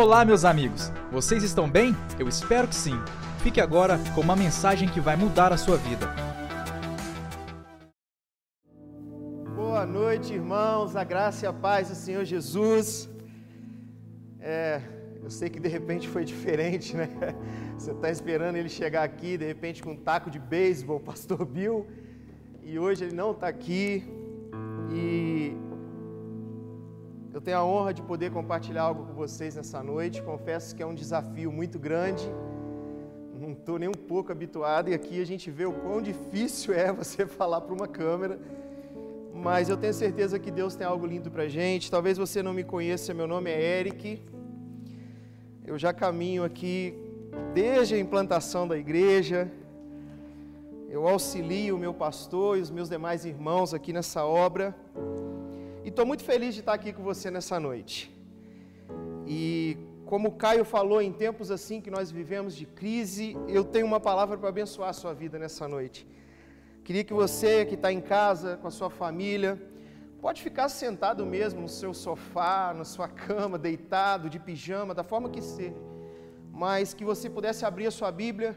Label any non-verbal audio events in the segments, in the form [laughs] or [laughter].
Olá, meus amigos! Vocês estão bem? Eu espero que sim. Fique agora com uma mensagem que vai mudar a sua vida. Boa noite, irmãos, a graça e a paz do Senhor Jesus. É, eu sei que de repente foi diferente, né? [laughs] Você está esperando ele chegar aqui, de repente com um taco de beisebol, [laughs] Pastor Bill, e hoje ele não está aqui. E eu tenho a honra de poder compartilhar algo com vocês nessa noite. Confesso que é um desafio muito grande. Não estou nem um pouco habituado e aqui a gente vê o quão difícil é você [laughs] falar para uma câmera. Mas eu tenho certeza que Deus tem algo lindo para gente. Talvez você não me conheça, meu nome é Eric. Eu já caminho aqui desde a implantação da igreja. Eu auxilio o meu pastor e os meus demais irmãos aqui nessa obra. Estou muito feliz de estar aqui com você nessa noite. E como o Caio falou, em tempos assim que nós vivemos de crise, eu tenho uma palavra para abençoar a sua vida nessa noite. Queria que você que está em casa, com a sua família, pode ficar sentado mesmo no seu sofá, na sua [laughs] cama, deitado, de pijama, da forma que seja. Mas que você pudesse abrir a sua Bíblia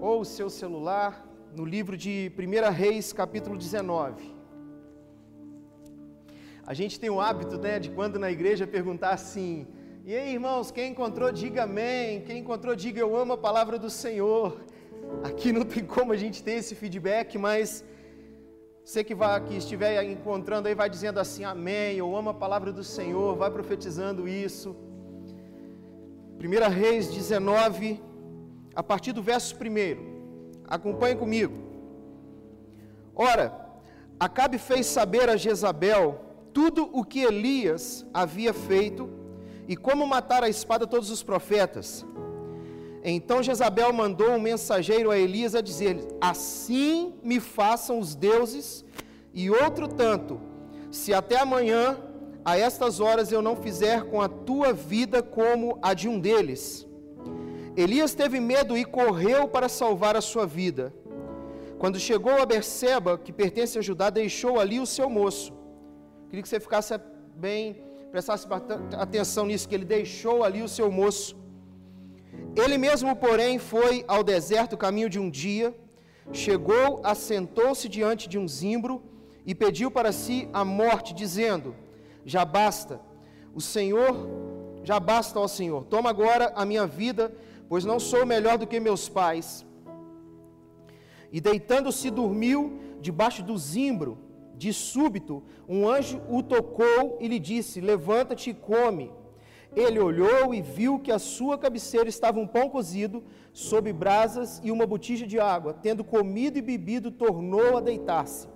ou o seu celular no livro de 1 Reis, capítulo 19. A gente tem o hábito, né, de quando na igreja perguntar assim: e aí, irmãos, quem encontrou, diga amém. Quem encontrou, diga eu amo a palavra do Senhor. Aqui não tem como a gente ter esse feedback, mas você que, vai, que estiver encontrando aí, vai dizendo assim: Amém. Eu amo a palavra do Senhor. Vai profetizando isso. 1 Reis 19, a partir do verso 1. Acompanhe comigo. Ora, Acabe fez saber a Jezabel tudo o que Elias havia feito e como matar a espada todos os profetas. Então Jezabel mandou um mensageiro a Elias a dizer-lhe: Assim me façam os deuses, e outro tanto, se até amanhã, a estas horas, eu não fizer com a tua vida como a de um deles. Elias teve medo e correu para salvar a sua vida. Quando chegou a Berseba, que pertence a Judá, deixou ali o seu moço Queria que você ficasse bem, prestasse atenção nisso, que ele deixou ali o seu moço. Ele mesmo, porém, foi ao deserto caminho de um dia, chegou, assentou-se diante de um zimbro e pediu para si a morte, dizendo: Já basta, o Senhor, já basta ao Senhor, toma agora a minha vida, pois não sou melhor do que meus pais. E deitando-se, dormiu debaixo do zimbro. De súbito, um anjo o tocou e lhe disse: Levanta-te e come. Ele olhou e viu que à sua cabeceira estava um pão cozido, sob brasas e uma botija de água. Tendo comido e bebido, tornou a deitar-se.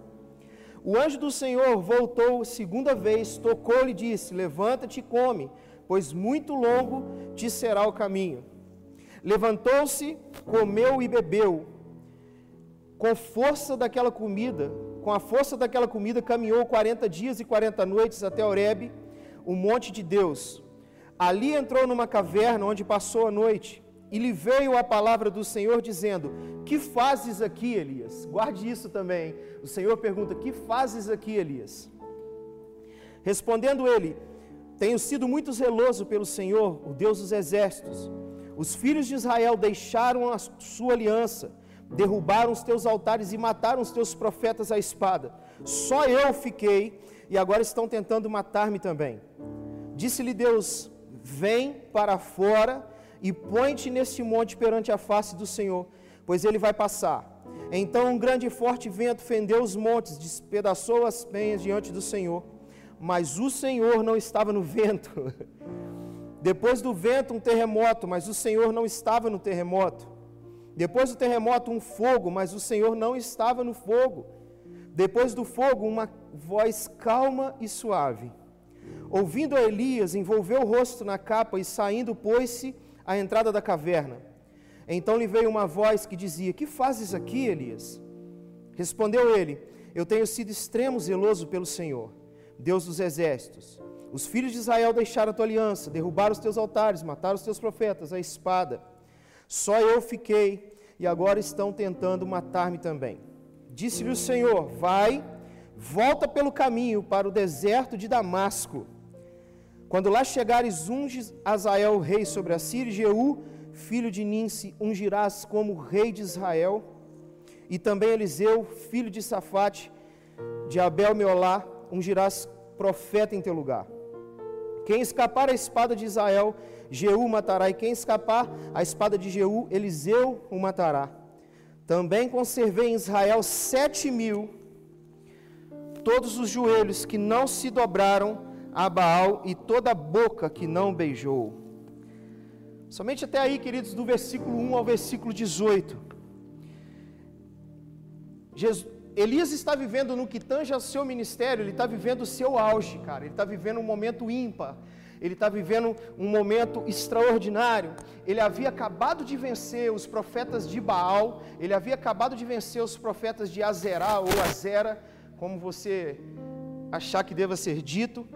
O anjo do Senhor voltou segunda vez, tocou-lhe e disse: Levanta-te e come, pois muito longo te será o caminho. Levantou-se, comeu e bebeu. Com força daquela comida, com a força daquela comida, caminhou 40 dias e 40 noites até Horebe, o monte de Deus. Ali entrou numa caverna onde passou a noite, e lhe veio a palavra do Senhor dizendo: Que fazes aqui, Elias? Guarde isso também. O Senhor pergunta: Que fazes aqui, Elias? Respondendo ele: Tenho sido muito zeloso pelo Senhor, o Deus dos exércitos. Os filhos de Israel deixaram a sua aliança derrubaram os teus altares e mataram os teus profetas à espada. Só eu fiquei e agora estão tentando matar-me também. Disse-lhe Deus: Vem para fora e põe-te neste monte perante a face do Senhor, pois ele vai passar. Então um grande e forte vento fendeu os montes, despedaçou as penhas diante do Senhor, mas o Senhor não estava no vento. [laughs] Depois do vento, um terremoto, mas o Senhor não estava no terremoto. Depois do terremoto, um fogo, mas o Senhor não estava no fogo. Depois do fogo, uma voz calma e suave. Ouvindo a Elias, envolveu o rosto na capa e saindo, pôs-se à entrada da caverna. Então lhe veio uma voz que dizia: Que fazes aqui, Elias? Respondeu ele: Eu tenho sido extremo zeloso pelo Senhor, Deus dos exércitos. Os filhos de Israel deixaram a tua aliança, derrubaram os teus altares, mataram os teus profetas, a espada. Só eu fiquei e agora estão tentando matar-me também. Disse-lhe o Senhor: Vai, volta pelo caminho para o deserto de Damasco. Quando lá chegares, unges Azael, rei sobre a Síria, e Jeú, filho de Ninse, ungirás como rei de Israel, e também Eliseu, filho de Safate, de Abel Meolá, ungirás profeta em teu lugar. Quem escapar a espada de Israel, Jeú matará, e quem escapar a espada de Jeú, Eliseu o matará. Também conservei em Israel sete mil, todos os joelhos que não se dobraram a Baal e toda a boca que não beijou. Somente até aí, queridos, do versículo 1 ao versículo 18. Jesus, Elias está vivendo no que tange ao seu ministério, ele está vivendo o seu auge, cara. Ele está vivendo um momento ímpar. Ele está vivendo um momento extraordinário. Ele havia acabado de vencer os profetas de Baal, ele havia acabado de vencer os profetas de Azerá ou Azera, como você achar que deva ser dito.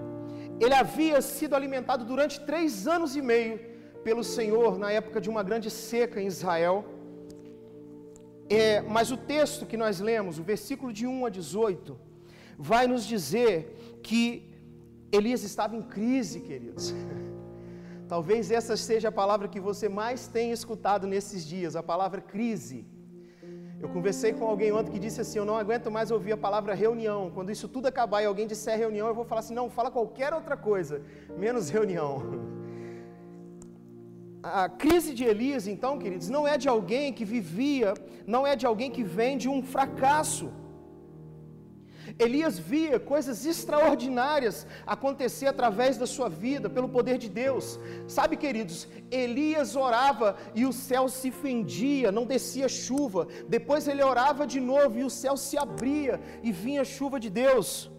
Ele havia sido alimentado durante três anos e meio pelo Senhor na época de uma grande seca em Israel. É, mas o texto que nós lemos, o versículo de 1 a 18, vai nos dizer que Elias estava em crise, queridos. [laughs] Talvez essa seja a palavra que você mais tenha escutado nesses dias, a palavra crise. Eu conversei com alguém ontem que disse assim: Eu não aguento mais ouvir a palavra reunião. Quando isso tudo acabar e alguém disser reunião, eu vou falar assim: Não, fala qualquer outra coisa, menos [laughs] reunião. A crise de Elias, então, queridos, não é de alguém que vivia, não é de alguém que vem de um fracasso. Elias via coisas extraordinárias acontecer através da sua vida, pelo poder de Deus. Sabe, queridos, Elias orava e o céu se fendia, não descia chuva. Depois ele orava de novo e o céu se abria e vinha chuva de Deus.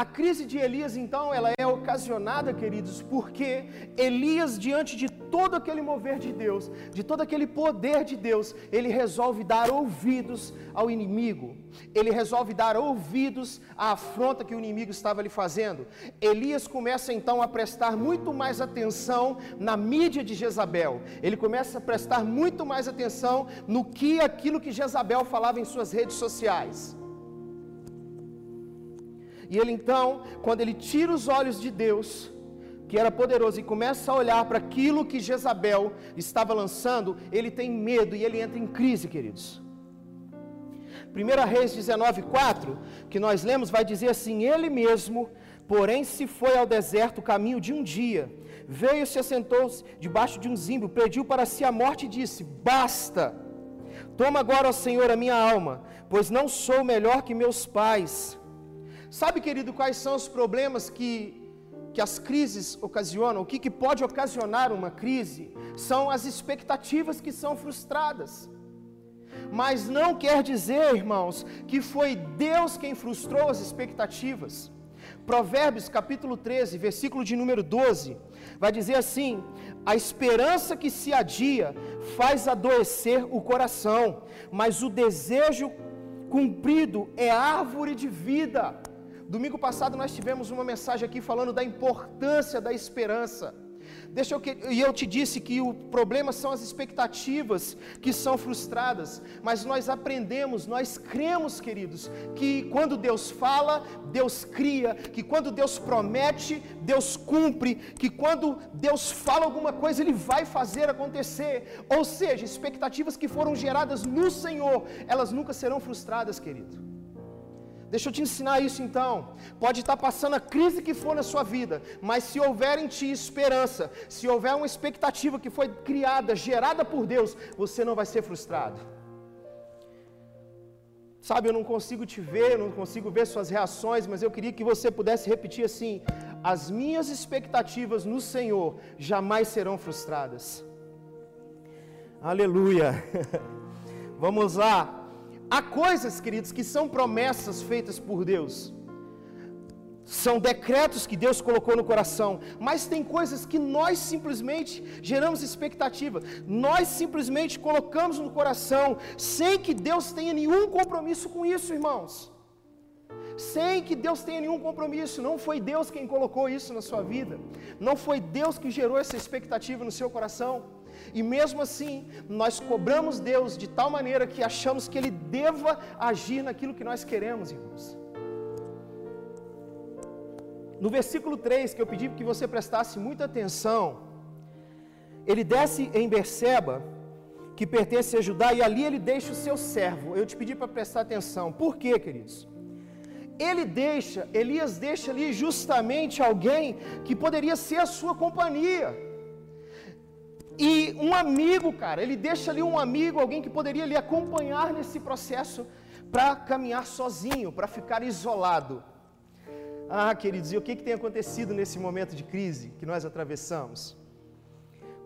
A crise de Elias, então, ela é ocasionada, queridos, porque Elias, diante de todo aquele mover de Deus, de todo aquele poder de Deus, ele resolve dar ouvidos ao inimigo. Ele resolve dar ouvidos à afronta que o inimigo estava lhe fazendo. Elias começa então a prestar muito mais atenção na mídia de Jezabel. Ele começa a prestar muito mais atenção no que aquilo que Jezabel falava em suas redes sociais. E ele então, quando ele tira os olhos de Deus, que era poderoso, e começa a olhar para aquilo que Jezabel estava lançando, ele tem medo e ele entra em crise, queridos. 1 Reis 19,4, que nós lemos, vai dizer assim: Ele mesmo, porém, se foi ao deserto caminho de um dia, veio se assentou debaixo de um zimbro, pediu para si a morte e disse: Basta, toma agora, ó Senhor, a minha alma, pois não sou melhor que meus pais Sabe, querido, quais são os problemas que, que as crises ocasionam? O que, que pode ocasionar uma crise? São as expectativas que são frustradas. Mas não quer dizer, irmãos, que foi Deus quem frustrou as expectativas. Provérbios capítulo 13, versículo de número 12, vai dizer assim: A esperança que se adia faz adoecer o coração, mas o desejo cumprido é árvore de vida. Domingo passado nós tivemos uma mensagem aqui falando da importância da esperança. Deixa eu e eu te disse que o problema são as expectativas que são frustradas, mas nós aprendemos, nós cremos, queridos, que quando Deus fala, Deus cria, que quando Deus promete, Deus cumpre, que quando Deus fala alguma coisa, Ele vai fazer acontecer. Ou seja, expectativas que foram geradas no Senhor, elas nunca serão frustradas, querido. Deixa eu te ensinar isso então. Pode estar passando a crise que for na sua vida, mas se houver em ti esperança, se houver uma expectativa que foi criada, gerada por Deus, você não vai ser frustrado. Sabe, eu não consigo te ver, não consigo ver suas reações, mas eu queria que você pudesse repetir assim: as minhas expectativas no Senhor jamais serão frustradas. Aleluia. [laughs] Vamos lá. Há coisas, queridos, que são promessas feitas por Deus. São decretos que Deus colocou no coração, mas tem coisas que nós simplesmente geramos expectativa, nós simplesmente colocamos no coração, sem que Deus tenha nenhum compromisso com isso, irmãos. Sem que Deus tenha nenhum compromisso, não foi Deus quem colocou isso na sua vida, não foi Deus que gerou essa expectativa no seu coração. E mesmo assim, nós cobramos Deus de tal maneira que achamos que Ele deva agir naquilo que nós queremos, irmãos. No versículo 3, que eu pedi que você prestasse muita atenção, ele desce em Berseba, que pertence a Judá, e ali ele deixa o seu servo. Eu te pedi para prestar atenção. Por quê, queridos? Ele deixa, Elias deixa ali justamente alguém que poderia ser a sua companhia. E um amigo, cara, ele deixa ali um amigo, alguém que poderia lhe acompanhar nesse processo para caminhar sozinho, para ficar isolado. Ah, queridos, e o que, que tem acontecido nesse momento de crise que nós atravessamos?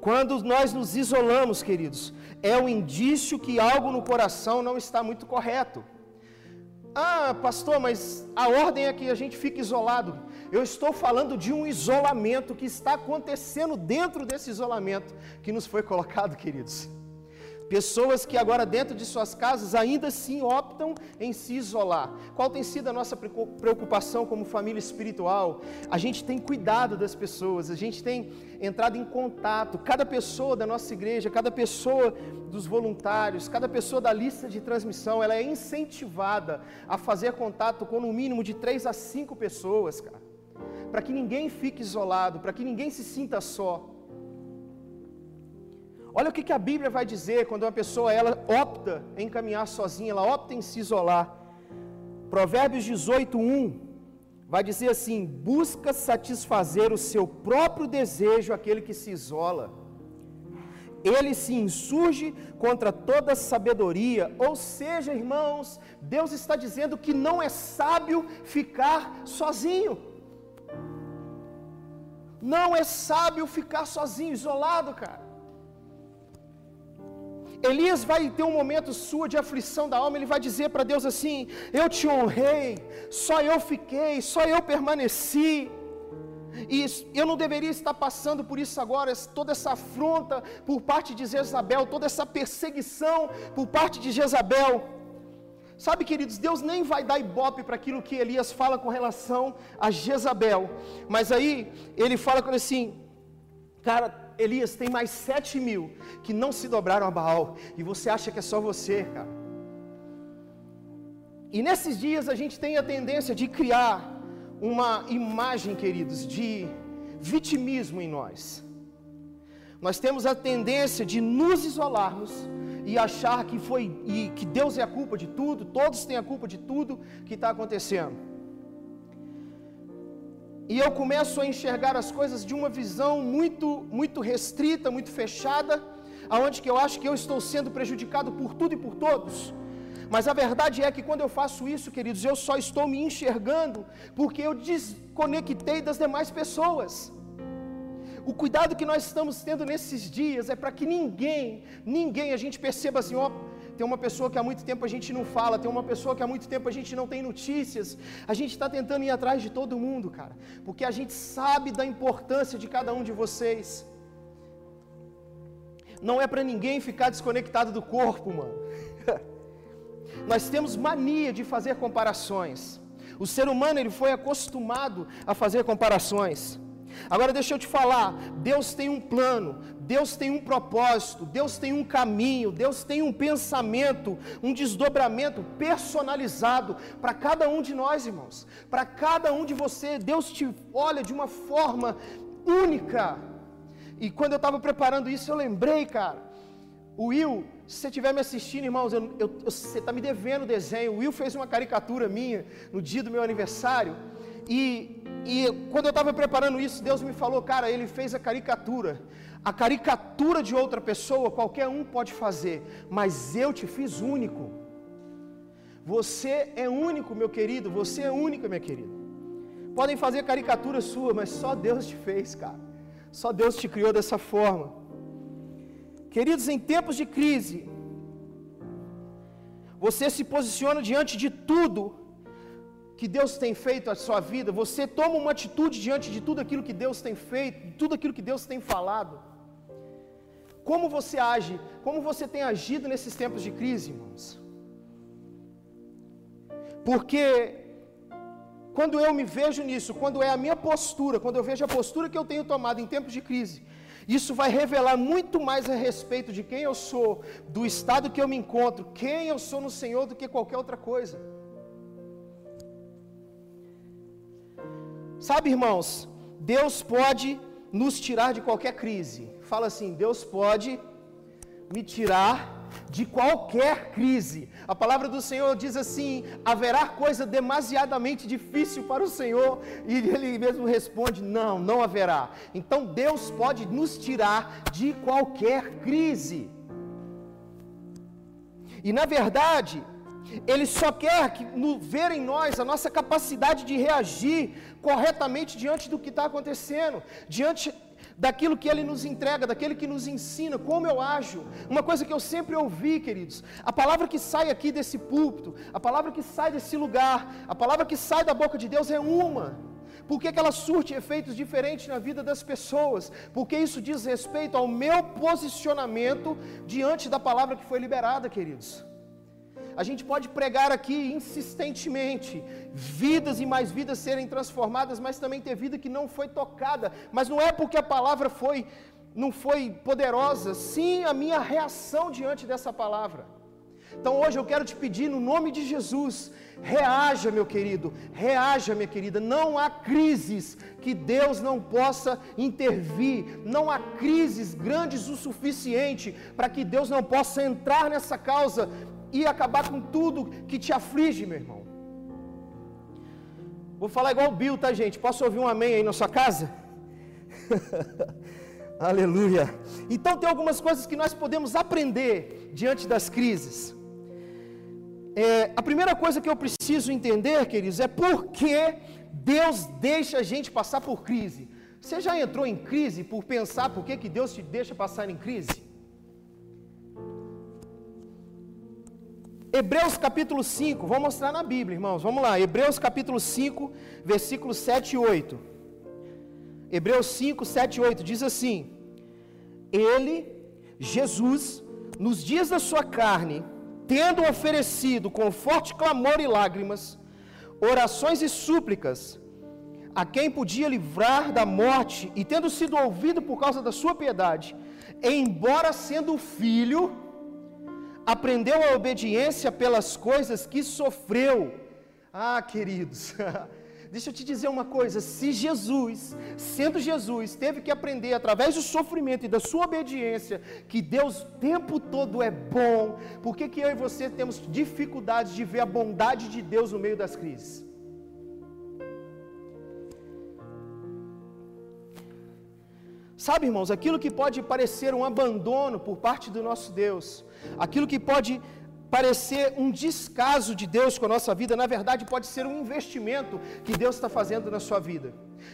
Quando nós nos isolamos, queridos, é um indício que algo no coração não está muito correto. Ah, pastor, mas a ordem é que a gente fique isolado. Eu estou falando de um isolamento que está acontecendo dentro desse isolamento que nos foi colocado, queridos. Pessoas que agora dentro de suas casas ainda assim optam em se isolar. Qual tem sido a nossa preocupação como família espiritual? A gente tem cuidado das pessoas, a gente tem entrado em contato. Cada pessoa da nossa igreja, cada pessoa dos voluntários, cada pessoa da lista de transmissão, ela é incentivada a fazer contato com no mínimo de três a cinco pessoas, cara. Para que ninguém fique isolado, para que ninguém se sinta só. Olha o que, a Bíblia vai dizer quando uma pessoa ela opta em caminhar sozinha, ela opta em se isolar. Provérbios 18, 1 vai dizer assim: busca satisfazer o seu próprio desejo aquele que se isola. Ele se insurge contra toda sabedoria, ou seja, irmãos, Deus está dizendo que não é sábio ficar sozinho. Não é sábio ficar sozinho, isolado, cara. Elias vai ter um momento sua de aflição da alma, ele vai dizer para Deus assim: Eu te honrei, só eu fiquei, só eu permaneci. E eu não deveria estar passando por isso agora, toda essa afronta por parte de Jezabel, toda essa perseguição por parte de Jezabel. Sabe, queridos, Deus nem vai dar ibope para aquilo que Elias fala com relação a Jezabel. Mas aí ele fala assim: Cara, Elias, tem mais sete mil que não se dobraram a Baal, e você acha que é só você, cara. E nesses dias a gente tem a tendência de criar uma imagem, queridos, de vitimismo em nós. Nós temos a tendência de nos isolarmos e achar que foi e que Deus é a culpa de tudo, todos têm a culpa de tudo que está acontecendo. E eu começo a enxergar as coisas de uma visão muito, muito restrita, muito fechada, aonde que eu acho que eu estou sendo prejudicado por tudo e por todos. Mas a verdade é que quando eu faço isso, queridos, eu só estou me enxergando porque eu desconectei das demais pessoas. O cuidado que nós estamos tendo nesses dias é para que ninguém, ninguém, a gente perceba assim, ó, tem uma pessoa que há muito tempo a gente não fala, tem uma pessoa que há muito tempo a gente não tem notícias. A gente está tentando ir atrás de todo mundo, cara, porque a gente sabe da importância de cada um de vocês. Não é para ninguém ficar desconectado do corpo, mano. [laughs] Nós temos mania de fazer comparações. O ser humano ele foi acostumado a fazer comparações. Agora deixa eu te falar, Deus tem um plano, Deus tem um propósito, Deus tem um caminho, Deus tem um pensamento, um desdobramento personalizado para cada um de nós, irmãos. Para cada um de você, Deus te olha de uma forma única. E quando eu estava preparando isso, eu lembrei, cara. O Will, se você estiver me assistindo, irmãos, eu, eu, você está me devendo o desenho. O Will fez uma caricatura minha no dia do meu aniversário. E, e quando eu estava preparando isso, Deus me falou, cara, ele fez a caricatura. A caricatura de outra pessoa qualquer um pode fazer, mas eu te fiz único. Você é único, meu querido, você é única, minha querida. Podem fazer caricatura sua, mas só Deus te fez, cara. Só Deus te criou dessa forma. Queridos, em tempos de crise, você se posiciona diante de tudo que Deus tem feito a sua vida, você toma uma atitude diante de tudo aquilo que Deus tem feito, tudo aquilo que Deus tem falado. Como você age, como você tem agido nesses tempos de crise, irmãos? Porque quando eu me vejo nisso, quando é a minha postura, quando eu vejo a postura que eu tenho tomado em tempos de crise, isso vai revelar muito mais a respeito de quem eu sou, do estado que eu me encontro, quem eu sou no Senhor do que qualquer outra coisa. Sabe, irmãos, Deus pode nos tirar de qualquer crise. Fala assim: Deus pode me tirar de qualquer crise. A palavra do Senhor diz assim: haverá coisa demasiadamente difícil para o Senhor, e ele mesmo responde: não, não haverá. Então Deus pode nos tirar de qualquer crise. E na verdade, Ele só quer que, no, ver em nós a nossa capacidade de reagir corretamente diante do que está acontecendo, diante daquilo que Ele nos entrega, daquele que nos ensina, como eu ajo. Uma coisa que eu sempre ouvi, queridos, a palavra que sai aqui desse púlpito, a palavra que sai desse lugar, a palavra que sai da boca de Deus é uma. Por que, que ela surte efeitos diferentes na vida das pessoas? Porque isso diz respeito ao meu posicionamento diante da palavra que foi liberada, queridos. A gente pode pregar aqui insistentemente, vidas e mais vidas serem transformadas, mas também ter vida que não foi tocada. Mas não é porque a palavra foi não foi poderosa, sim a minha reação diante dessa palavra. Então hoje eu quero te pedir, no nome de Jesus, reaja, meu querido, reaja, minha querida. Não há crises que Deus não possa intervir, não há crises grandes o suficiente para que Deus não possa entrar nessa causa e acabar com tudo que te aflige, meu irmão. Vou falar igual o Bill, tá, gente? Posso ouvir um amém aí na sua casa? [laughs] Aleluia. Então tem algumas coisas que nós podemos aprender diante das crises. É, a primeira coisa que eu preciso entender, queridos, é por que Deus deixa a gente passar por crise. Você já entrou em crise por pensar por que, que Deus te deixa passar em crise? Hebreus capítulo 5, vou mostrar na Bíblia, irmãos. Vamos lá, Hebreus capítulo 5, versículos 7 e 8. Hebreus 5, 7 e 8 diz assim: Ele, Jesus, nos dias da sua carne, tendo oferecido com forte clamor e lágrimas, orações e súplicas, a quem podia livrar da morte, e tendo sido ouvido por causa da sua piedade, embora sendo filho, aprendeu a obediência pelas coisas que sofreu. Ah, queridos, [laughs] deixa eu te dizer uma coisa: se Jesus, sendo Jesus, teve que aprender através do sofrimento e da sua obediência, que Deus o tempo todo é bom, por que, que eu e você temos dificuldade de ver a bondade de Deus no meio das crises? Sabe, irmãos, aquilo que pode parecer um abandono por parte do nosso Deus, aquilo que pode parecer um descaso de Deus com a nossa vida, na verdade pode ser um investimento que Deus está fazendo na sua vida.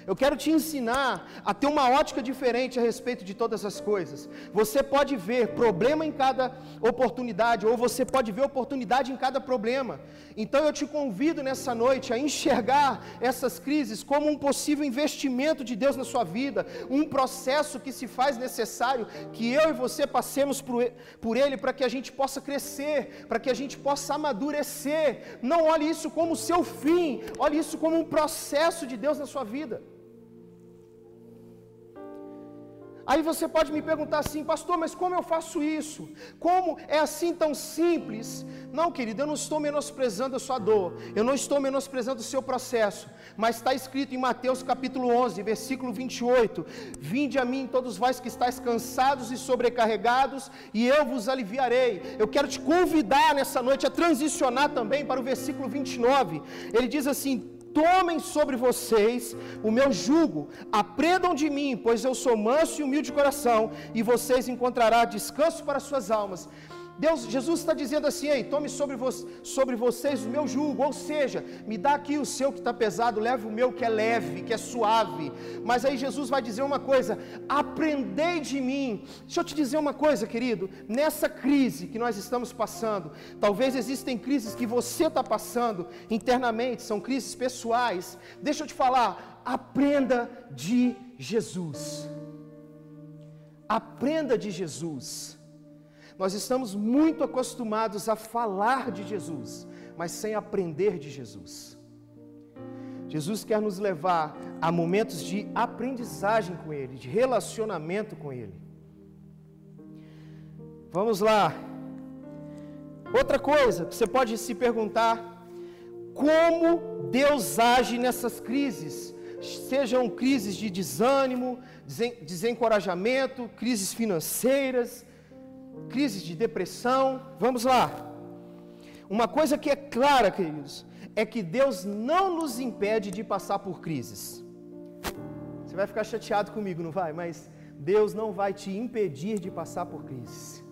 Eu quero te ensinar a ter uma ótica diferente a respeito de todas as coisas. Você pode ver problema em cada oportunidade, ou você pode ver oportunidade em cada problema. Então eu te convido nessa noite a enxergar essas crises como um possível investimento de Deus na sua vida, um processo que se faz necessário que eu e você passemos por ele para que a gente possa crescer, para que a gente possa amadurecer. Não olhe isso como seu fim, olhe isso como um processo de Deus na sua vida. Aí você pode me perguntar assim, pastor, mas como eu faço isso? Como é assim tão simples? Não, querido, eu não estou menosprezando a sua dor, eu não estou menosprezando o seu processo, mas está escrito em Mateus capítulo 11, versículo 28: Vinde a mim, todos vós que estáis cansados e sobrecarregados, e eu vos aliviarei. Eu quero te convidar nessa noite a transicionar também para o versículo 29. Ele diz assim: Tomem sobre vocês o meu jugo, aprendam de mim, pois eu sou manso e humilde de coração, e vocês encontrarão descanso para suas almas. Deus, Jesus está dizendo assim: Ei, tome sobre, vo sobre vocês o meu jugo, ou seja, me dá aqui o seu que está pesado, leve o meu que é leve, que é suave. Mas aí Jesus vai dizer uma coisa: aprendei de mim. Deixa eu te dizer uma coisa, querido, nessa crise que nós estamos passando, talvez existem crises que você está passando internamente, são crises pessoais. Deixa eu te falar, aprenda de Jesus. Aprenda de Jesus. Nós estamos muito acostumados a falar de Jesus, mas sem aprender de Jesus. Jesus quer nos levar a momentos de aprendizagem com Ele, de relacionamento com Ele. Vamos lá. Outra coisa que você pode se perguntar: como Deus age nessas crises? sejam crises de desânimo, desencorajamento, crises financeiras, crises de depressão. Vamos lá. Uma coisa que é clara, queridos, é que Deus não nos impede de passar por crises. Você vai ficar chateado comigo, não vai? Mas Deus não vai te impedir de passar por crises.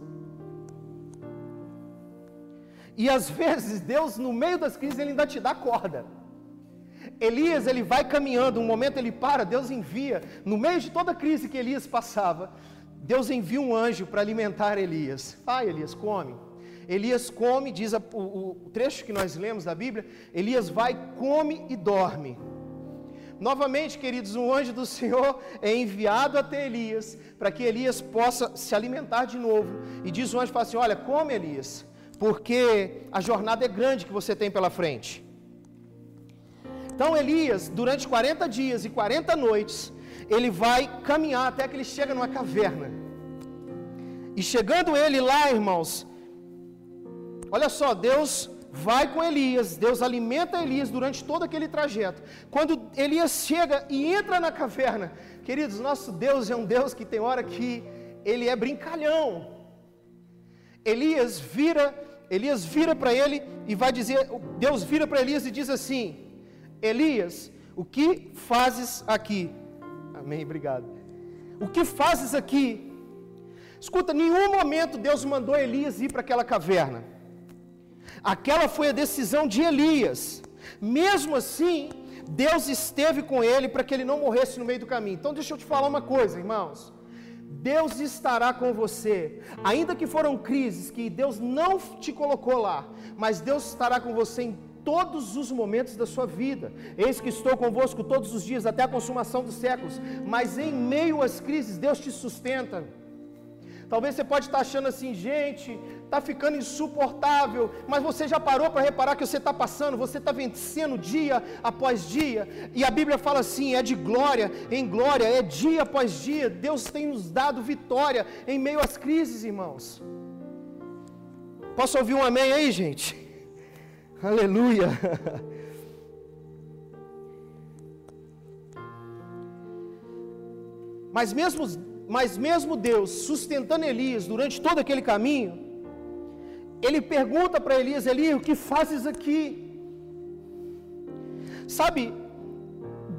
E às [laughs] vezes Deus, no meio das crises, Ele ainda te dá corda. Elias, ele vai caminhando, um momento ele para, Deus envia, no meio de toda a crise que Elias passava, Deus envia um anjo para alimentar Elias. Vai, Elias, come. Elias come, diz a, o, o trecho que nós lemos da Bíblia, Elias vai, come e dorme. Novamente, queridos, um anjo do Senhor é enviado até Elias, para que Elias possa se alimentar de novo. E diz o anjo, fala assim, olha, come Elias, porque a jornada é grande que você tem pela frente. Então Elias, durante 40 dias e 40 noites, ele vai caminhar até que ele chega numa caverna. E chegando ele lá, irmãos, olha só, Deus vai com Elias, Deus alimenta Elias durante todo aquele trajeto. Quando Elias chega e entra na caverna, queridos, nosso Deus é um Deus que tem hora que ele é brincalhão. Elias vira Elias vira para ele e vai dizer, Deus vira para Elias e diz assim: Elias, o que fazes aqui? Amém, obrigado. O que fazes aqui? Escuta, nenhum momento Deus mandou Elias ir para aquela caverna. Aquela foi a decisão de Elias. Mesmo assim, Deus esteve com ele para que ele não morresse no meio do caminho. Então, deixa eu te falar uma coisa, irmãos. Deus estará com você. Ainda que foram crises que Deus não te colocou lá, mas Deus estará com você em todos os momentos da sua vida. Eis que estou convosco todos os dias até a consumação dos séculos. Mas em meio às crises, Deus te sustenta. Talvez você pode estar achando assim, gente, está ficando insuportável, mas você já parou para reparar que você está passando, você está vencendo dia após dia, e a Bíblia fala assim: é de glória em glória, é dia após dia, Deus tem nos dado vitória em meio às crises, irmãos. Posso ouvir um amém aí, gente? Aleluia. Mas mesmo mas mesmo Deus sustentando Elias durante todo aquele caminho, ele pergunta para Elias: Elias, o que fazes aqui? Sabe,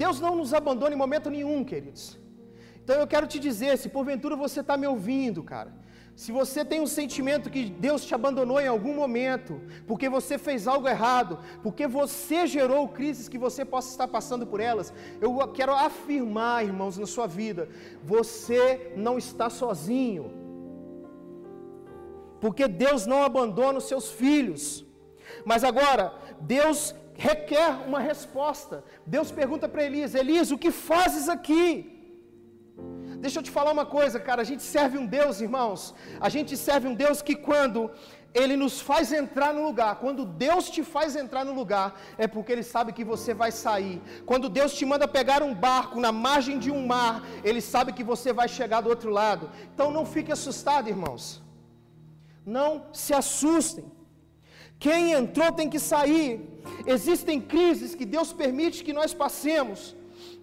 Deus não nos abandona em momento nenhum, queridos. Então eu quero te dizer: se porventura você está me ouvindo, cara, se você tem um sentimento que Deus te abandonou em algum momento, porque você fez algo errado, porque você gerou crises que você possa estar passando por elas, eu quero afirmar, irmãos, na sua vida, você não está sozinho. Porque Deus não abandona os seus filhos. Mas agora, Deus requer uma resposta. Deus pergunta para Elias: Elias, o que fazes aqui? Deixa eu te falar uma coisa, cara. A gente serve um Deus, irmãos. A gente serve um Deus que quando Ele nos faz entrar no lugar, quando Deus te faz entrar no lugar, é porque Ele sabe que você vai sair. Quando Deus te manda pegar um barco na margem de um mar, Ele sabe que você vai chegar do outro lado. Então não fique assustado, irmãos. Não se assustem. Quem entrou tem que sair. Existem crises que Deus permite que nós passemos,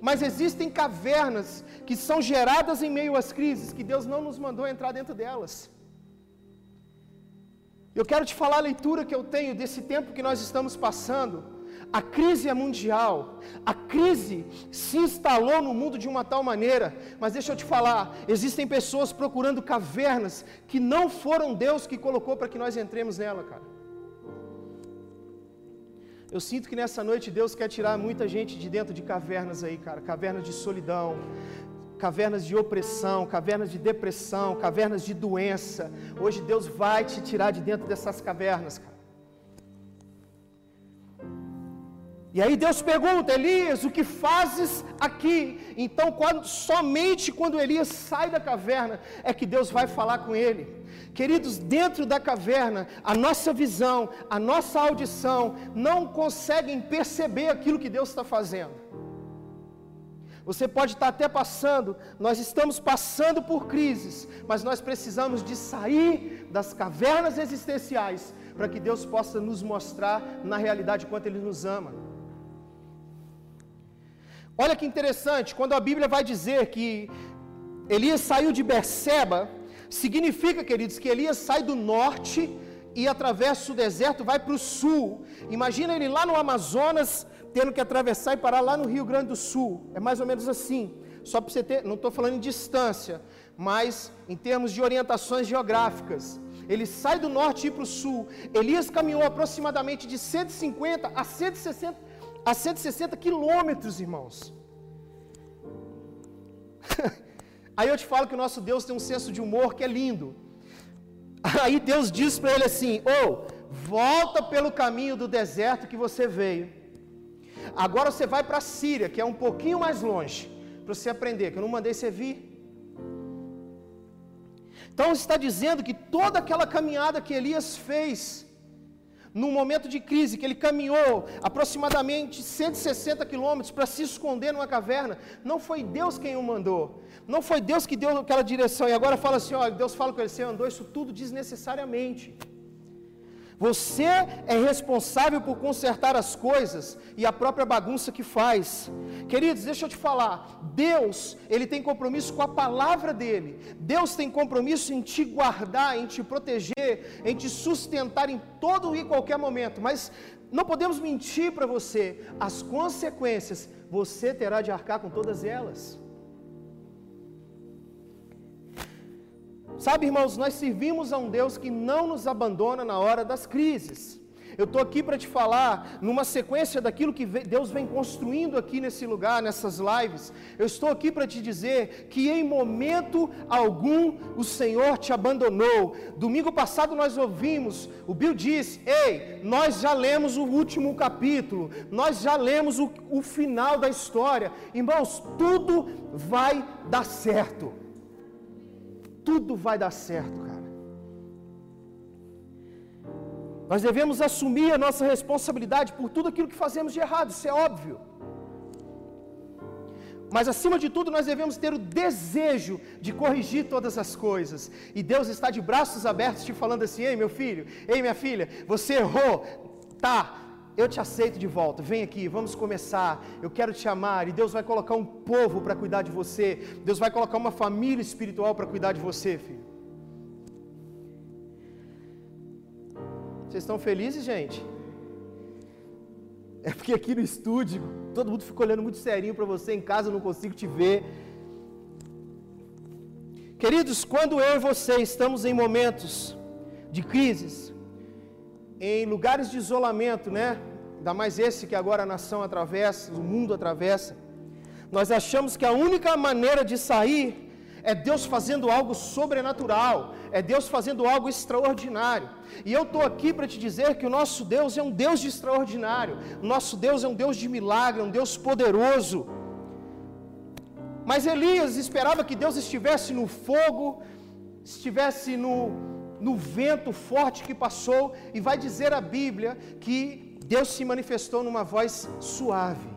mas existem cavernas que são geradas em meio às crises, que Deus não nos mandou entrar dentro delas. Eu quero te falar a leitura que eu tenho desse tempo que nós estamos passando. A crise é mundial, a crise se instalou no mundo de uma tal maneira, mas deixa eu te falar: existem pessoas procurando cavernas que não foram Deus que colocou para que nós entremos nela, cara. Eu sinto que nessa noite Deus quer tirar muita gente de dentro de cavernas aí, cara, cavernas de solidão, cavernas de opressão, cavernas de depressão, cavernas de doença. Hoje Deus vai te tirar de dentro dessas cavernas, cara. E aí Deus pergunta, Elias, o que fazes aqui? Então, quando, somente quando Elias sai da caverna, é que Deus vai falar com ele. Queridos, dentro da caverna, a nossa visão, a nossa audição não conseguem perceber aquilo que Deus está fazendo. Você pode estar até passando, nós estamos passando por crises, mas nós precisamos de sair das cavernas existenciais para que Deus possa nos mostrar na realidade quanto Ele nos ama. Olha que interessante, quando a Bíblia vai dizer que Elias saiu de Berseba, significa, queridos, que Elias sai do norte e atravessa o deserto, vai para o sul. Imagina ele lá no Amazonas, tendo que atravessar e parar lá no Rio Grande do Sul. É mais ou menos assim. Só para você ter, não estou falando em distância, mas em termos de orientações geográficas. Ele sai do norte e para o sul. Elias caminhou aproximadamente de 150 a 160, a 160 quilômetros, irmãos. [laughs] Aí eu te falo que o nosso Deus tem um senso de humor que é lindo. Aí Deus diz para ele assim: Ô, oh, volta pelo caminho do deserto que você veio. Agora você vai para a Síria, que é um pouquinho mais longe, para você aprender, que eu não mandei você vir. Então está dizendo que toda aquela caminhada que Elias fez, num momento de crise, que ele caminhou aproximadamente 160 quilômetros para se esconder numa caverna, não foi Deus quem o mandou, não foi Deus que deu aquela direção. E agora fala assim: olha, Deus fala com ele, você andou isso tudo desnecessariamente. Você é responsável por consertar as coisas e a própria bagunça que faz. Queridos, deixa eu te falar. Deus, ele tem compromisso com a palavra dele. Deus tem compromisso em te guardar, em te proteger, em te sustentar em todo e qualquer momento. Mas não podemos mentir para você. As consequências você terá de arcar com todas elas. Sabe, irmãos, nós servimos a um Deus que não nos abandona na hora das crises. Eu estou aqui para te falar, numa sequência daquilo que Deus vem construindo aqui nesse lugar, nessas lives. Eu estou aqui para te dizer que em momento algum o Senhor te abandonou. Domingo passado nós ouvimos, o Bill disse: Ei, nós já lemos o último capítulo, nós já lemos o, o final da história. Irmãos, tudo vai dar certo tudo vai dar certo, cara. Nós devemos assumir a nossa responsabilidade por tudo aquilo que fazemos de errado, isso é óbvio. Mas acima de tudo, nós devemos ter o desejo de corrigir todas as coisas. E Deus está de braços abertos te falando assim: "Ei, meu filho, ei, minha filha, você errou. Tá, eu te aceito de volta, vem aqui, vamos começar. Eu quero te amar e Deus vai colocar um povo para cuidar de você. Deus vai colocar uma família espiritual para cuidar de você, filho. Vocês estão felizes, gente? É porque aqui no estúdio todo mundo fica olhando muito serinho para você, em casa eu não consigo te ver. Queridos, quando eu e você estamos em momentos de crises, em lugares de isolamento, né? Ainda mais esse que agora a nação atravessa, o mundo atravessa. Nós achamos que a única maneira de sair é Deus fazendo algo sobrenatural, é Deus fazendo algo extraordinário. E eu estou aqui para te dizer que o nosso Deus é um Deus de extraordinário, o nosso Deus é um Deus de milagre, um Deus poderoso. Mas Elias esperava que Deus estivesse no fogo, estivesse no, no vento forte que passou, e vai dizer a Bíblia que Deus se manifestou numa voz suave.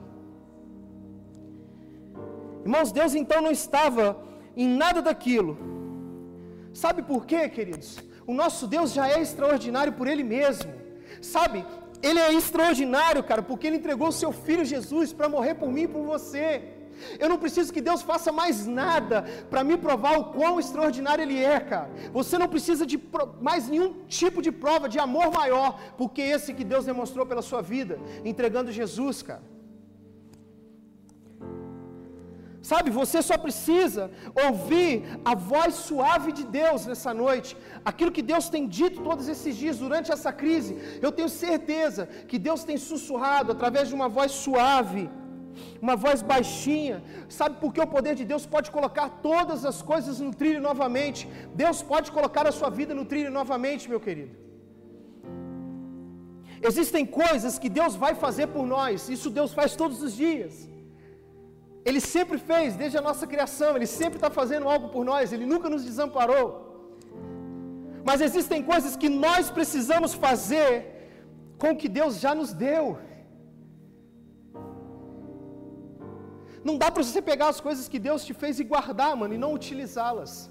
Irmãos, Deus então não estava em nada daquilo. Sabe por quê, queridos? O nosso Deus já é extraordinário por Ele mesmo. Sabe, Ele é extraordinário, cara, porque Ele entregou o Seu Filho Jesus para morrer por mim e por você. Eu não preciso que Deus faça mais nada para me provar o quão extraordinário Ele é, cara. Você não precisa de mais nenhum tipo de prova de amor maior, porque esse que Deus demonstrou pela sua vida, entregando Jesus, cara. Sabe, você só precisa ouvir a voz suave de Deus nessa noite, aquilo que Deus tem dito todos esses dias durante essa crise. Eu tenho certeza que Deus tem sussurrado através de uma voz suave uma voz baixinha. Sabe por que o poder de Deus pode colocar todas as coisas no trilho novamente? Deus pode colocar a sua vida no trilho novamente, meu querido. Existem coisas que Deus vai fazer por nós, isso Deus faz todos os dias. Ele sempre fez, desde a nossa criação, Ele sempre está fazendo algo por nós, Ele nunca nos desamparou. Mas existem coisas que nós precisamos fazer com o que Deus já nos deu. Não dá para você pegar as coisas que Deus te fez e guardar, mano, e não utilizá-las.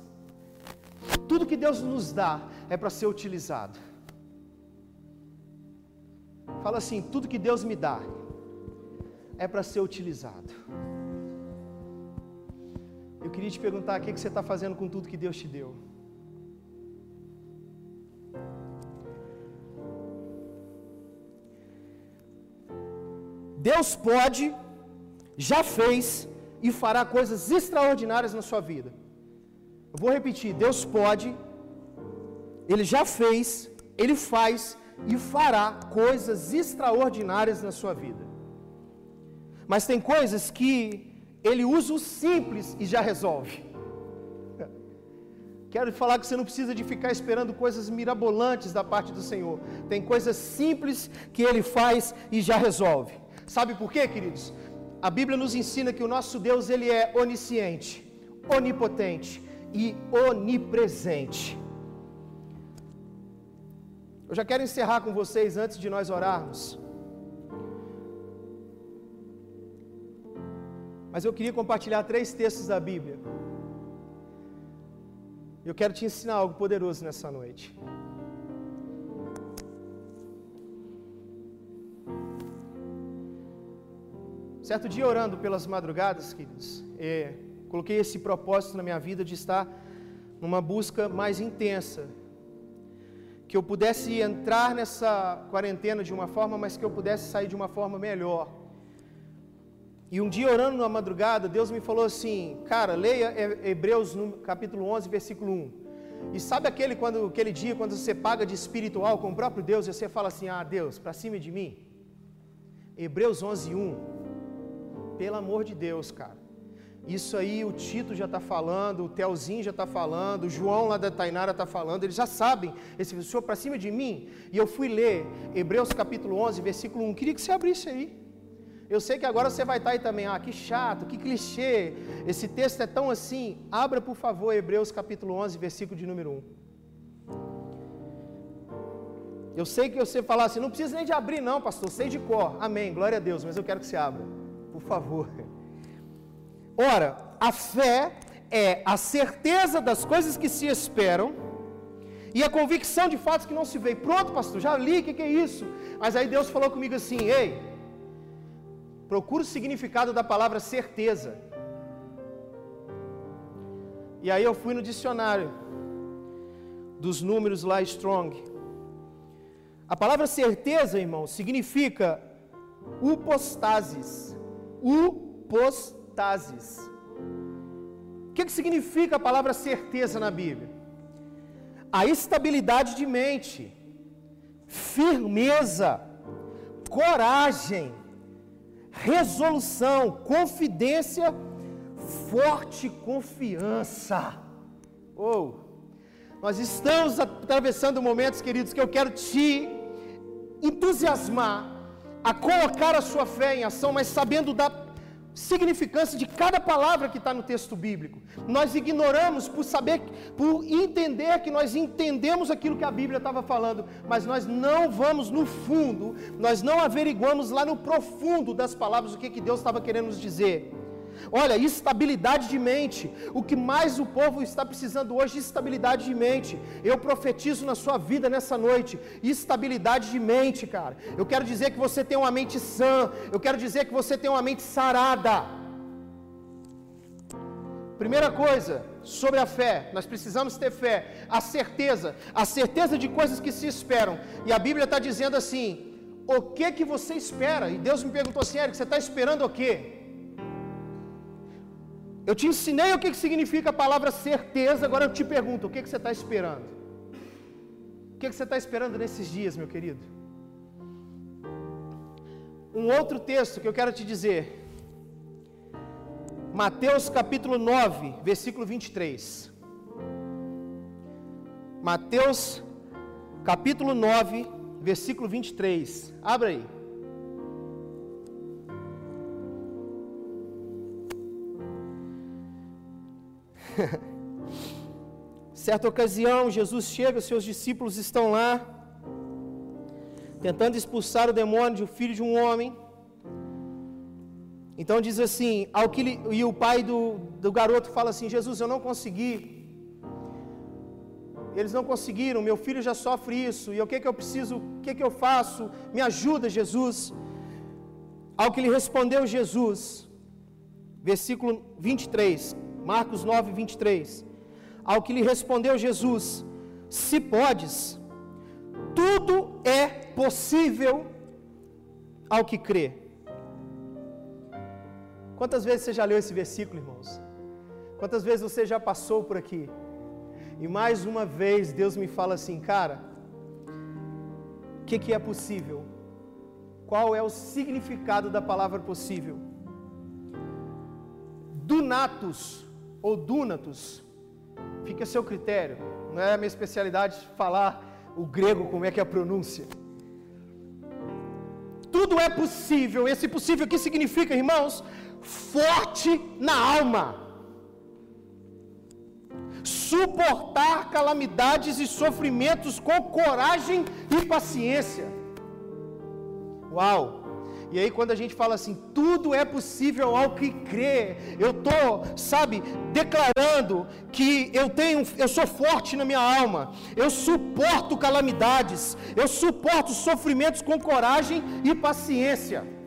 Tudo que Deus nos dá é para ser utilizado. Fala assim: tudo que Deus me dá é para ser utilizado. eu queria te perguntar o que, você está fazendo com tudo que Deus te deu. Deus pode, já fez e fará coisas extraordinárias na sua vida. Eu vou repetir: Deus pode, Ele já fez, Ele faz e fará coisas extraordinárias na sua vida. Mas tem coisas que Ele usa o simples e já resolve. [laughs] Quero falar que você não precisa de ficar esperando coisas mirabolantes da parte do Senhor. Tem coisas simples que Ele faz e já resolve. Sabe por quê, queridos? A Bíblia nos ensina que o nosso Deus ele é onisciente, onipotente e onipresente. Eu já quero encerrar com vocês antes de nós orarmos. Mas eu queria compartilhar três textos da Bíblia. Eu quero te ensinar algo poderoso nessa noite. Certo dia, orando pelas madrugadas, queridos, é, coloquei esse propósito na minha vida de estar numa busca mais intensa. Que eu pudesse entrar nessa quarentena de uma forma, mas que eu pudesse sair de uma forma melhor. E um dia, orando na madrugada, Deus me falou assim: Cara, leia Hebreus capítulo 11, versículo 1. E sabe aquele, quando, aquele dia quando você paga de espiritual com o próprio Deus e você fala assim: Ah, Deus, para cima de mim? Hebreus 11, 1. Pelo amor de Deus, cara. Isso aí o Tito já está falando, o Telzinho já está falando, o João lá da Tainara está falando, eles já sabem. Esse senhor para cima de mim. E eu fui ler Hebreus capítulo 11, versículo 1. Queria que você abrisse aí. Eu sei que agora você vai estar tá aí também. Ah, que chato, que clichê. Esse texto é tão assim. Abra, por favor, Hebreus capítulo 11, versículo de número 1. Eu sei que você falar assim, não precisa nem de abrir, não, pastor, sei de cor. Amém, glória a Deus, mas eu quero que você abra por favor. Ora, a fé é a certeza das coisas que se esperam e a convicção de fatos que não se vê. Pronto, pastor, já li, o que, que é isso? Mas aí Deus falou comigo assim: ei, procura o significado da palavra certeza. E aí eu fui no dicionário dos números lá Strong. A palavra certeza, irmão, significa upostasis upostasis. O que, que significa a palavra certeza na Bíblia? A estabilidade de mente, firmeza, coragem, resolução, confidência, forte confiança. Oh, nós estamos atravessando momentos, queridos, que eu quero te entusiasmar a colocar a sua fé em ação, mas sabendo da significância de cada palavra que está no texto bíblico. Nós ignoramos por saber, por entender que nós entendemos aquilo que a Bíblia estava falando, mas nós não vamos no fundo, nós não averiguamos lá no profundo das palavras o que, que Deus estava querendo nos dizer. Olha, estabilidade de mente. O que mais o povo está precisando hoje é estabilidade de mente. Eu profetizo na sua vida nessa noite, estabilidade de mente, cara. Eu quero dizer que você tem uma mente sã, eu quero dizer que você tem uma mente sarada. Primeira coisa, sobre a fé, nós precisamos ter fé, a certeza, a certeza de coisas que se esperam. E a Bíblia está dizendo assim: o que que você espera? E Deus me perguntou assim, Eric, você está esperando o quê? Eu te ensinei o que significa a palavra certeza, agora eu te pergunto: o que, você está esperando? O que, que você está esperando nesses dias, meu querido? Um outro texto que eu quero te dizer, Mateus capítulo 9, versículo 23. Mateus capítulo 9, versículo 23. Abra aí. [laughs] Certa ocasião, Jesus chega, seus discípulos estão lá, tentando expulsar o demônio de um filho de um homem. Então diz assim, ao que e o pai do, do garoto fala assim, Jesus, eu não consegui. Eles não conseguiram, meu filho já sofre isso, e o que, que eu preciso, o que, que eu faço? Me ajuda, Jesus. Ao que lhe respondeu Jesus, versículo 23, Marcos 9, 23. Ao que lhe respondeu Jesus: Se podes, tudo é possível ao que crê. Quantas vezes você já leu esse versículo, irmãos? Quantas vezes você já passou por aqui? E mais uma vez Deus me fala assim, cara, o que, que é possível? Qual é o significado da palavra possível? Dunatus ou dunatus, fica a seu critério. Não é a minha especialidade falar o grego, como é que é a pronúncia. Tudo é possível. Esse possível que significa, irmãos, forte na alma. Suportar calamidades e sofrimentos com coragem e paciência. Uau! E aí, quando a gente fala assim, tudo é possível ao que crê, eu estou, sabe, declarando que eu tenho, eu sou forte na minha alma, eu suporto calamidades, eu suporto sofrimentos com coragem e paciência.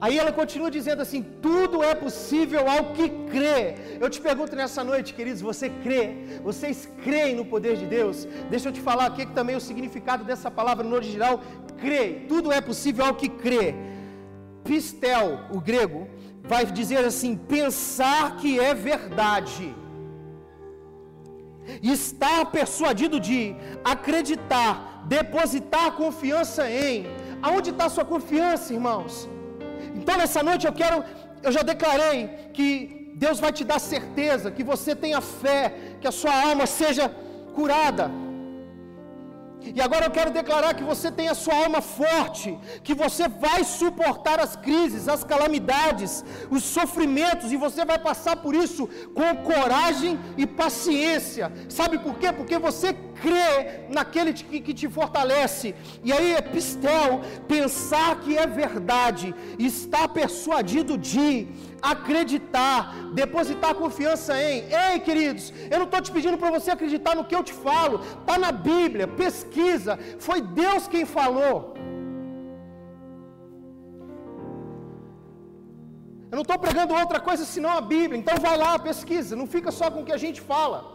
Aí ela continua dizendo assim: tudo é possível ao que crê. Eu te pergunto nessa noite, queridos, você crê? Vocês creem no poder de Deus? Deixa eu te falar aqui que também o significado dessa palavra no original, crê. Tudo é possível ao que crê. Pistel, o grego, vai dizer assim: pensar que é verdade. Estar persuadido de, acreditar, depositar confiança em. Aonde está a sua confiança, irmãos? Então nessa noite eu quero, eu já declarei que Deus vai te dar certeza, que você tenha fé, que a sua alma seja curada. E agora eu quero declarar que você tem a sua alma forte, que você vai suportar as crises, as calamidades, os sofrimentos, e você vai passar por isso com coragem e paciência. Sabe por quê? Porque você crê naquele que, que te fortalece. E aí é pistel, pensar que é verdade, estar persuadido de acreditar, depositar confiança em. Ei, queridos, eu não estou te pedindo para você acreditar no que eu te falo, está na Bíblia, pesquisa, foi Deus quem falou. Eu não estou pregando outra coisa senão a Bíblia, então vai lá, pesquisa, não fica só com o que a gente fala.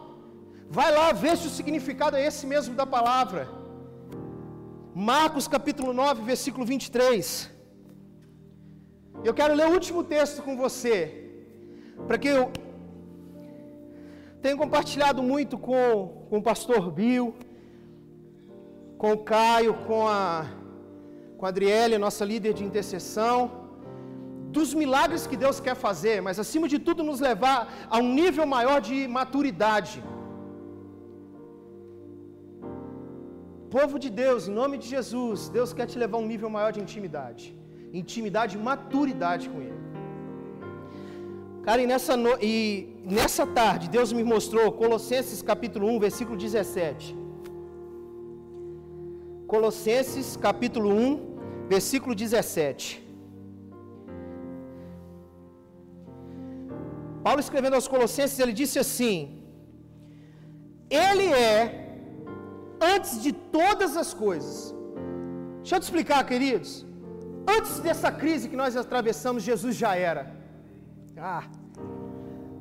Vai lá, vê se o significado é esse mesmo da palavra. Marcos capítulo 9, versículo 23. Eu quero ler o último texto com você, para que eu tenho compartilhado muito com, com o pastor Bill, com o Caio, com a, com a Adriele, nossa líder de intercessão, dos milagres que Deus quer fazer, mas acima de tudo nos levar a um nível maior de maturidade. Povo de Deus, em nome de Jesus, Deus quer te levar a um nível maior de intimidade intimidade e maturidade com Ele. Cara, e nessa, no... e nessa tarde, Deus me mostrou Colossenses capítulo 1, versículo 17. Colossenses capítulo 1, versículo 17. Paulo escrevendo aos Colossenses, ele disse assim: Ele é antes de todas as coisas. Deixa eu te explicar, queridos. Antes dessa crise que nós atravessamos, Jesus já era. Ah.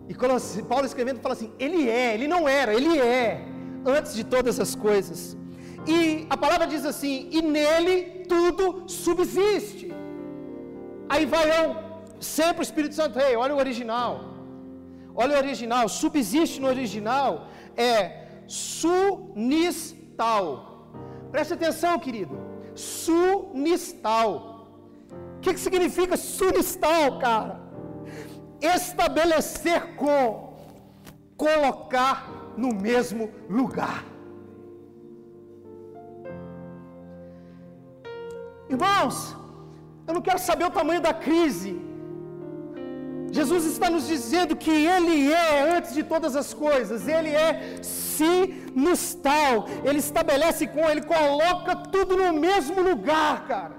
E Paulo escrevendo fala assim: Ele é, ele não era, ele é, antes de todas as coisas. E a palavra diz assim: E nele tudo subsiste. Aí vai eu, sempre o Espírito Santo, ei, olha o original. Olha o original, subsiste no original é sunistal. Preste atenção, querido. Sunistal. O que, que significa sunistal, cara? Estabelecer com, colocar no mesmo lugar. Irmãos, eu não quero saber o tamanho da crise. Jesus está nos dizendo que Ele é antes de todas as coisas, Ele é sinustal, Ele estabelece com, Ele coloca tudo no mesmo lugar, cara.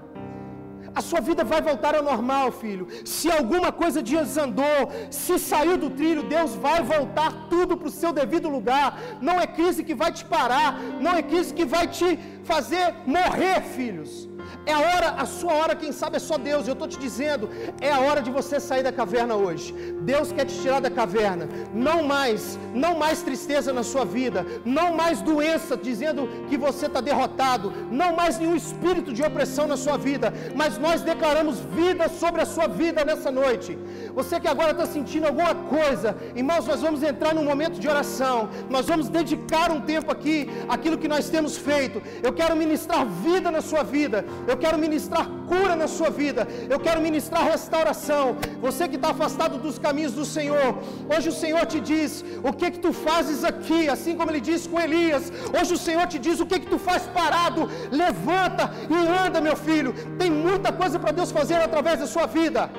A sua vida vai voltar ao normal, filho. Se alguma coisa desandou, se saiu do trilho, Deus vai voltar tudo para o seu devido lugar. Não é crise que vai te parar, não é crise que vai te fazer morrer, filhos. É a hora, a sua hora, quem sabe é só Deus. Eu estou te dizendo, é a hora de você sair da caverna hoje. Deus quer te tirar da caverna. Não mais, não mais tristeza na sua vida, não mais doença dizendo que você está derrotado, não mais nenhum espírito de opressão na sua vida. Mas nós declaramos vida sobre a sua vida nessa noite. Você que agora está sentindo alguma coisa, irmãos, nós vamos entrar num momento de oração. Nós vamos dedicar um tempo aqui àquilo que nós temos feito. Eu quero ministrar vida na sua vida. Eu quero ministrar cura na sua vida. Eu quero ministrar restauração. Você que está afastado dos caminhos do Senhor, hoje o Senhor te diz o que que tu fazes aqui, assim como ele disse com Elias. Hoje o Senhor te diz o que que tu faz parado. Levanta e anda, meu filho. Tem muita coisa para Deus fazer através da sua vida.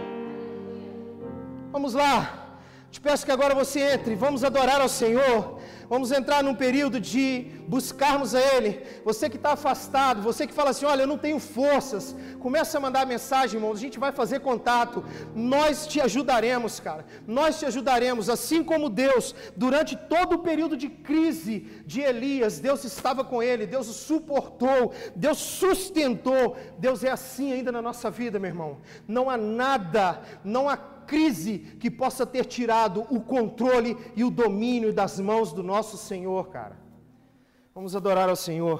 Vamos lá. Te peço que agora você entre. Vamos adorar ao Senhor. Vamos entrar num período de buscarmos a Ele. Você que está afastado, você que fala assim: olha, eu não tenho forças. Começa a mandar mensagem, irmãos. A gente vai fazer contato. Nós te ajudaremos, cara. Nós te ajudaremos. Assim como Deus, durante todo o período de crise de Elias, Deus estava com ele, Deus o suportou, Deus sustentou. Deus é assim ainda na nossa vida, meu irmão. Não há nada, não há crise que possa ter tirado o controle e o domínio das mãos do nosso Senhor, cara. Vamos adorar ao Senhor.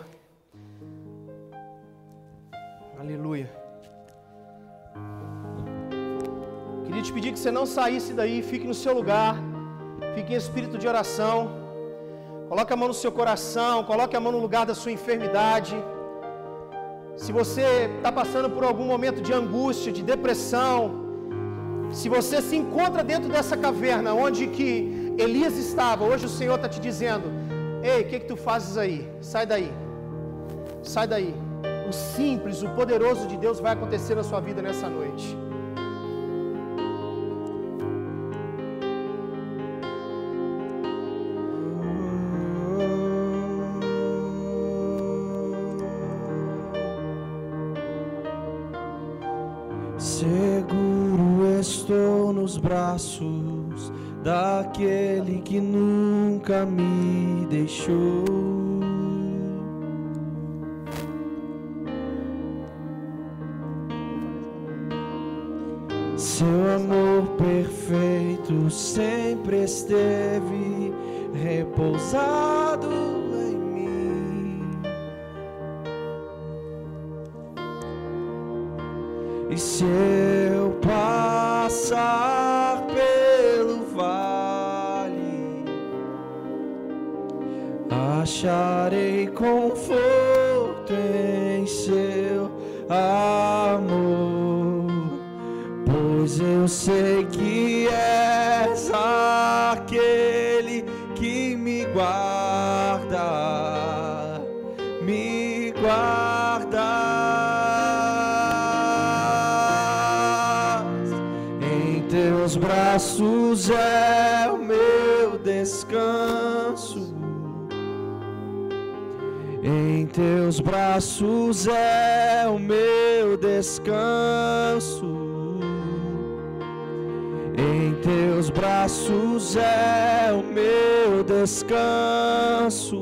Aleluia. Queria te pedir que você não saísse daí, fique no seu lugar, fique em espírito de oração. Coloque a mão no seu coração, coloque a mão no lugar da sua enfermidade. Se você está passando por algum momento de angústia, de depressão, se você se encontra dentro dessa caverna onde que Elias estava, hoje o Senhor está te dizendo: Ei, o que, que tu fazes aí? Sai daí. Sai daí. O simples, o poderoso de Deus vai acontecer na sua vida nessa noite. Daquele que nunca me deixou. Seu amor perfeito sempre esteve repousado em mim. E se sei que és aquele que me guarda, me guarda. teus braços é o meu descanso. Em teus braços é o meu descanso. Teus braços é o meu descanso.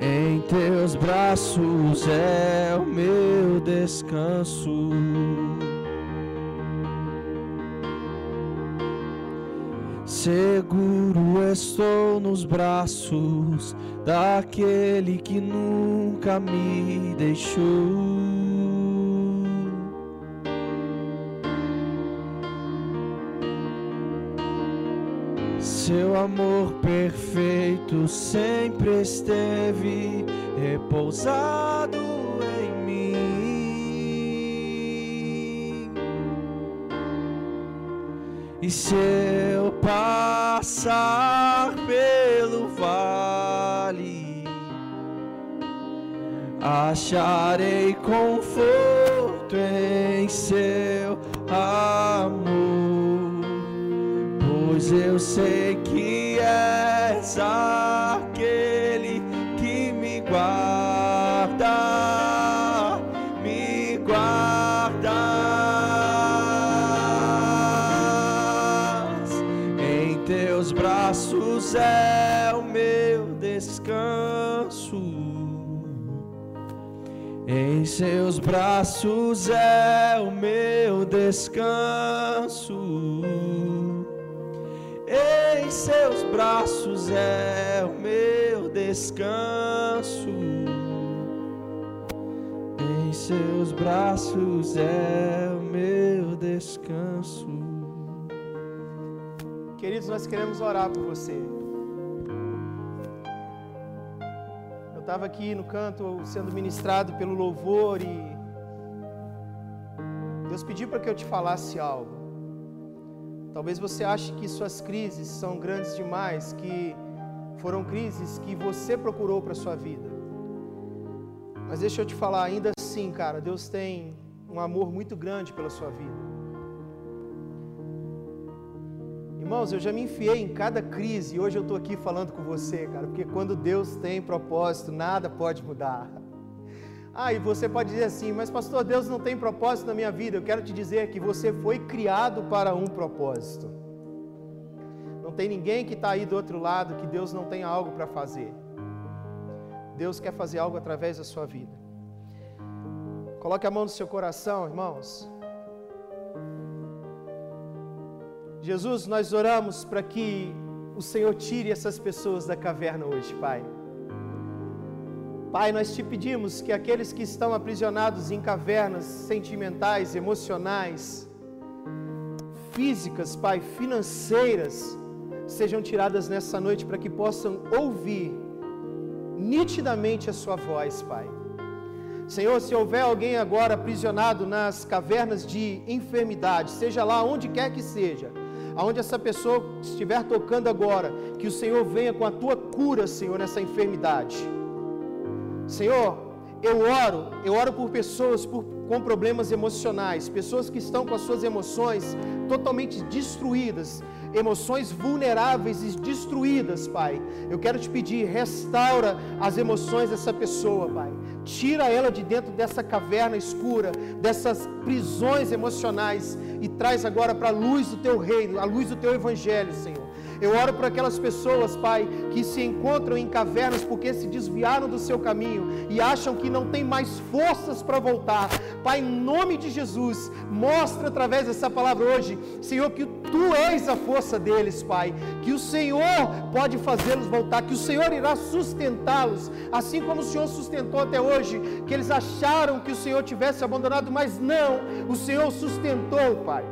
Em teus braços é o meu descanso. Seguro estou nos braços daquele que nunca me deixou. Seu amor perfeito sempre esteve repousado em mim. E se eu passar pelo vale, acharei conforto em seu amor, pois eu sei que és aquele que me guarda, me guarda. teus braços é o meu descanso. Em seus braços é o meu descanso. Em seus braços é o meu descanso. Em seus braços é o meu descanso. Queridos, nós queremos orar por você. Eu estava aqui no canto sendo ministrado pelo louvor e Deus pediu para que eu te falasse algo. Talvez você ache que suas crises são grandes demais, que foram crises que você procurou para sua vida. Mas deixa eu te falar, ainda assim, cara, Deus tem um amor muito grande pela sua vida. Irmãos, eu já me enfiei em cada crise e hoje eu estou aqui falando com você, cara, porque quando Deus tem propósito, nada pode mudar. Ah, e você pode dizer assim, mas pastor, Deus não tem propósito na minha vida. Eu quero te dizer que você foi criado para um propósito. Não tem ninguém que está aí do outro lado que Deus não tenha algo para fazer. Deus quer fazer algo através da sua vida. Coloque a mão no seu coração, irmãos. Jesus, nós oramos para que o Senhor tire essas pessoas da caverna hoje, Pai. Pai, nós te pedimos que aqueles que estão aprisionados em cavernas sentimentais, emocionais, físicas, Pai, financeiras, sejam tiradas nessa noite para que possam ouvir nitidamente a Sua voz, Pai. Senhor, se houver alguém agora aprisionado nas cavernas de enfermidade, seja lá onde quer que seja, aonde essa pessoa estiver tocando agora, que o Senhor venha com a tua cura, Senhor, nessa enfermidade. Senhor, eu oro, eu oro por pessoas por, com problemas emocionais, pessoas que estão com as suas emoções totalmente destruídas, emoções vulneráveis e destruídas, Pai. Eu quero te pedir, restaura as emoções dessa pessoa, Pai. Tira ela de dentro dessa caverna escura, dessas prisões emocionais e traz agora para a luz do teu reino, a luz do teu evangelho, Senhor. Eu oro por aquelas pessoas, Pai, que se encontram em cavernas porque se desviaram do seu caminho e acham que não tem mais forças para voltar. Pai, em nome de Jesus, mostra através dessa palavra hoje, Senhor, que tu és a força deles, Pai, que o Senhor pode fazê-los voltar, que o Senhor irá sustentá-los, assim como o Senhor sustentou até hoje, que eles acharam que o Senhor tivesse abandonado, mas não, o Senhor sustentou, Pai.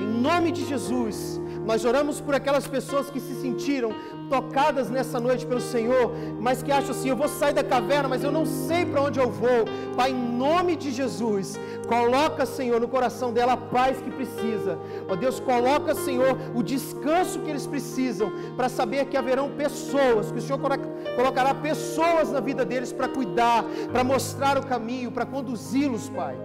Em nome de Jesus, nós oramos por aquelas pessoas que se sentiram tocadas nessa noite pelo Senhor, mas que acham assim: eu vou sair da caverna, mas eu não sei para onde eu vou. Pai, em nome de Jesus, coloca, Senhor, no coração dela a paz que precisa. Ó Deus, coloca, Senhor, o descanso que eles precisam para saber que haverão pessoas, que o Senhor colocará pessoas na vida deles para cuidar, para mostrar o caminho, para conduzi-los, Pai.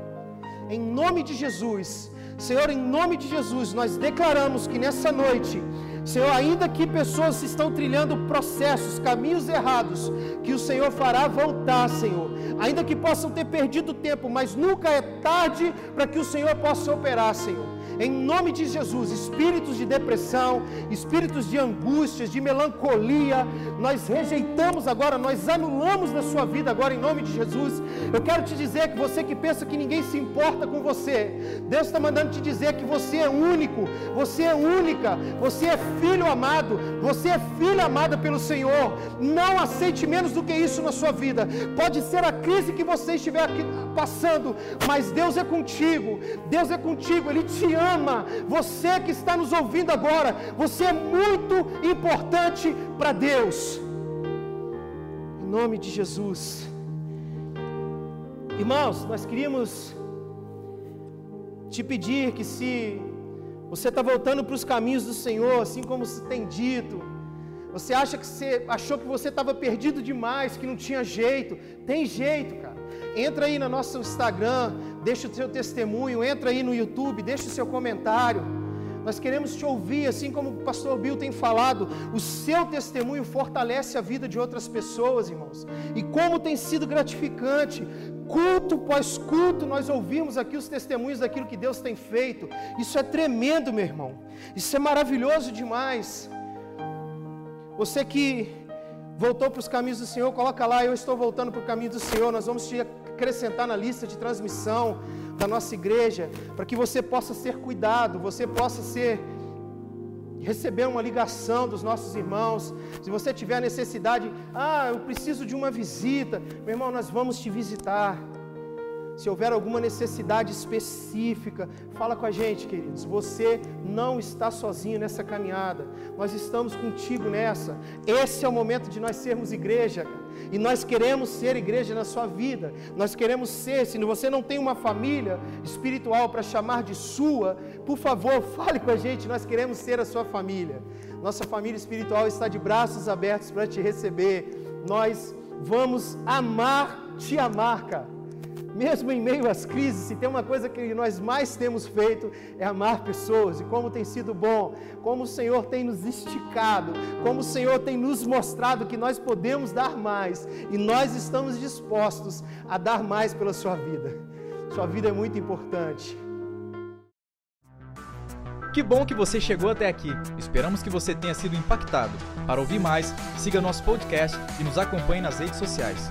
Em nome de Jesus, Senhor, em nome de Jesus, nós declaramos que nessa noite, Senhor, ainda que pessoas estão trilhando processos, caminhos errados, que o Senhor fará voltar, Senhor. Ainda que possam ter perdido tempo, mas nunca é tarde para que o Senhor possa operar, Senhor. Em nome de Jesus, espíritos de depressão, espíritos de angústias, de melancolia, nós rejeitamos agora, nós anulamos na sua vida agora em nome de Jesus. Eu quero te dizer que você que pensa que ninguém se importa com você, Deus está mandando te dizer que você é único, você é única, você é filho amado, você é filha amada pelo Senhor. Não aceite menos do que isso na sua vida. Pode ser a crise que você estiver aqui passando, mas Deus é contigo. Deus é contigo, Ele te ama. Você que está nos ouvindo agora, você é muito importante para Deus. Em nome de Jesus. Irmãos, nós queríamos te pedir que se você está voltando para os caminhos do Senhor, assim como se tem dito, você acha que você achou que você estava perdido demais, que não tinha jeito, tem jeito, cara. Entra aí no nosso Instagram, deixa o seu testemunho, entra aí no YouTube, deixa o seu comentário. Nós queremos te ouvir, assim como o pastor Bill tem falado, o seu testemunho fortalece a vida de outras pessoas, irmãos. E como tem sido gratificante, culto após culto, nós ouvimos aqui os testemunhos daquilo que Deus tem feito. Isso é tremendo, meu irmão. Isso é maravilhoso demais. Você que voltou para os caminhos do Senhor, coloca lá, eu estou voltando para o caminho do Senhor. Nós vamos te acrescentar na lista de transmissão da nossa igreja, para que você possa ser cuidado, você possa ser receber uma ligação dos nossos irmãos. Se você tiver necessidade, ah, eu preciso de uma visita, meu irmão, nós vamos te visitar. Se houver alguma necessidade específica, fala com a gente, queridos. Você não está sozinho nessa caminhada. Nós estamos contigo nessa. Esse é o momento de nós sermos igreja. E nós queremos ser igreja na sua vida. Nós queremos ser. Se você não tem uma família espiritual para chamar de sua, por favor, [laughs] fale com a gente. Nós queremos ser a sua família. Nossa família espiritual está de braços abertos para te receber. Nós vamos amar te amar, cara. Mesmo em meio às crises, se tem uma coisa que nós mais temos feito é amar pessoas, e como tem sido bom, como o Senhor tem nos esticado, como o Senhor tem nos mostrado que nós podemos dar mais, e nós estamos dispostos a dar mais pela sua vida. Sua vida é muito importante. Que bom que você chegou até aqui. Esperamos que você tenha sido impactado. Para ouvir mais, siga nosso podcast e nos acompanhe nas redes sociais.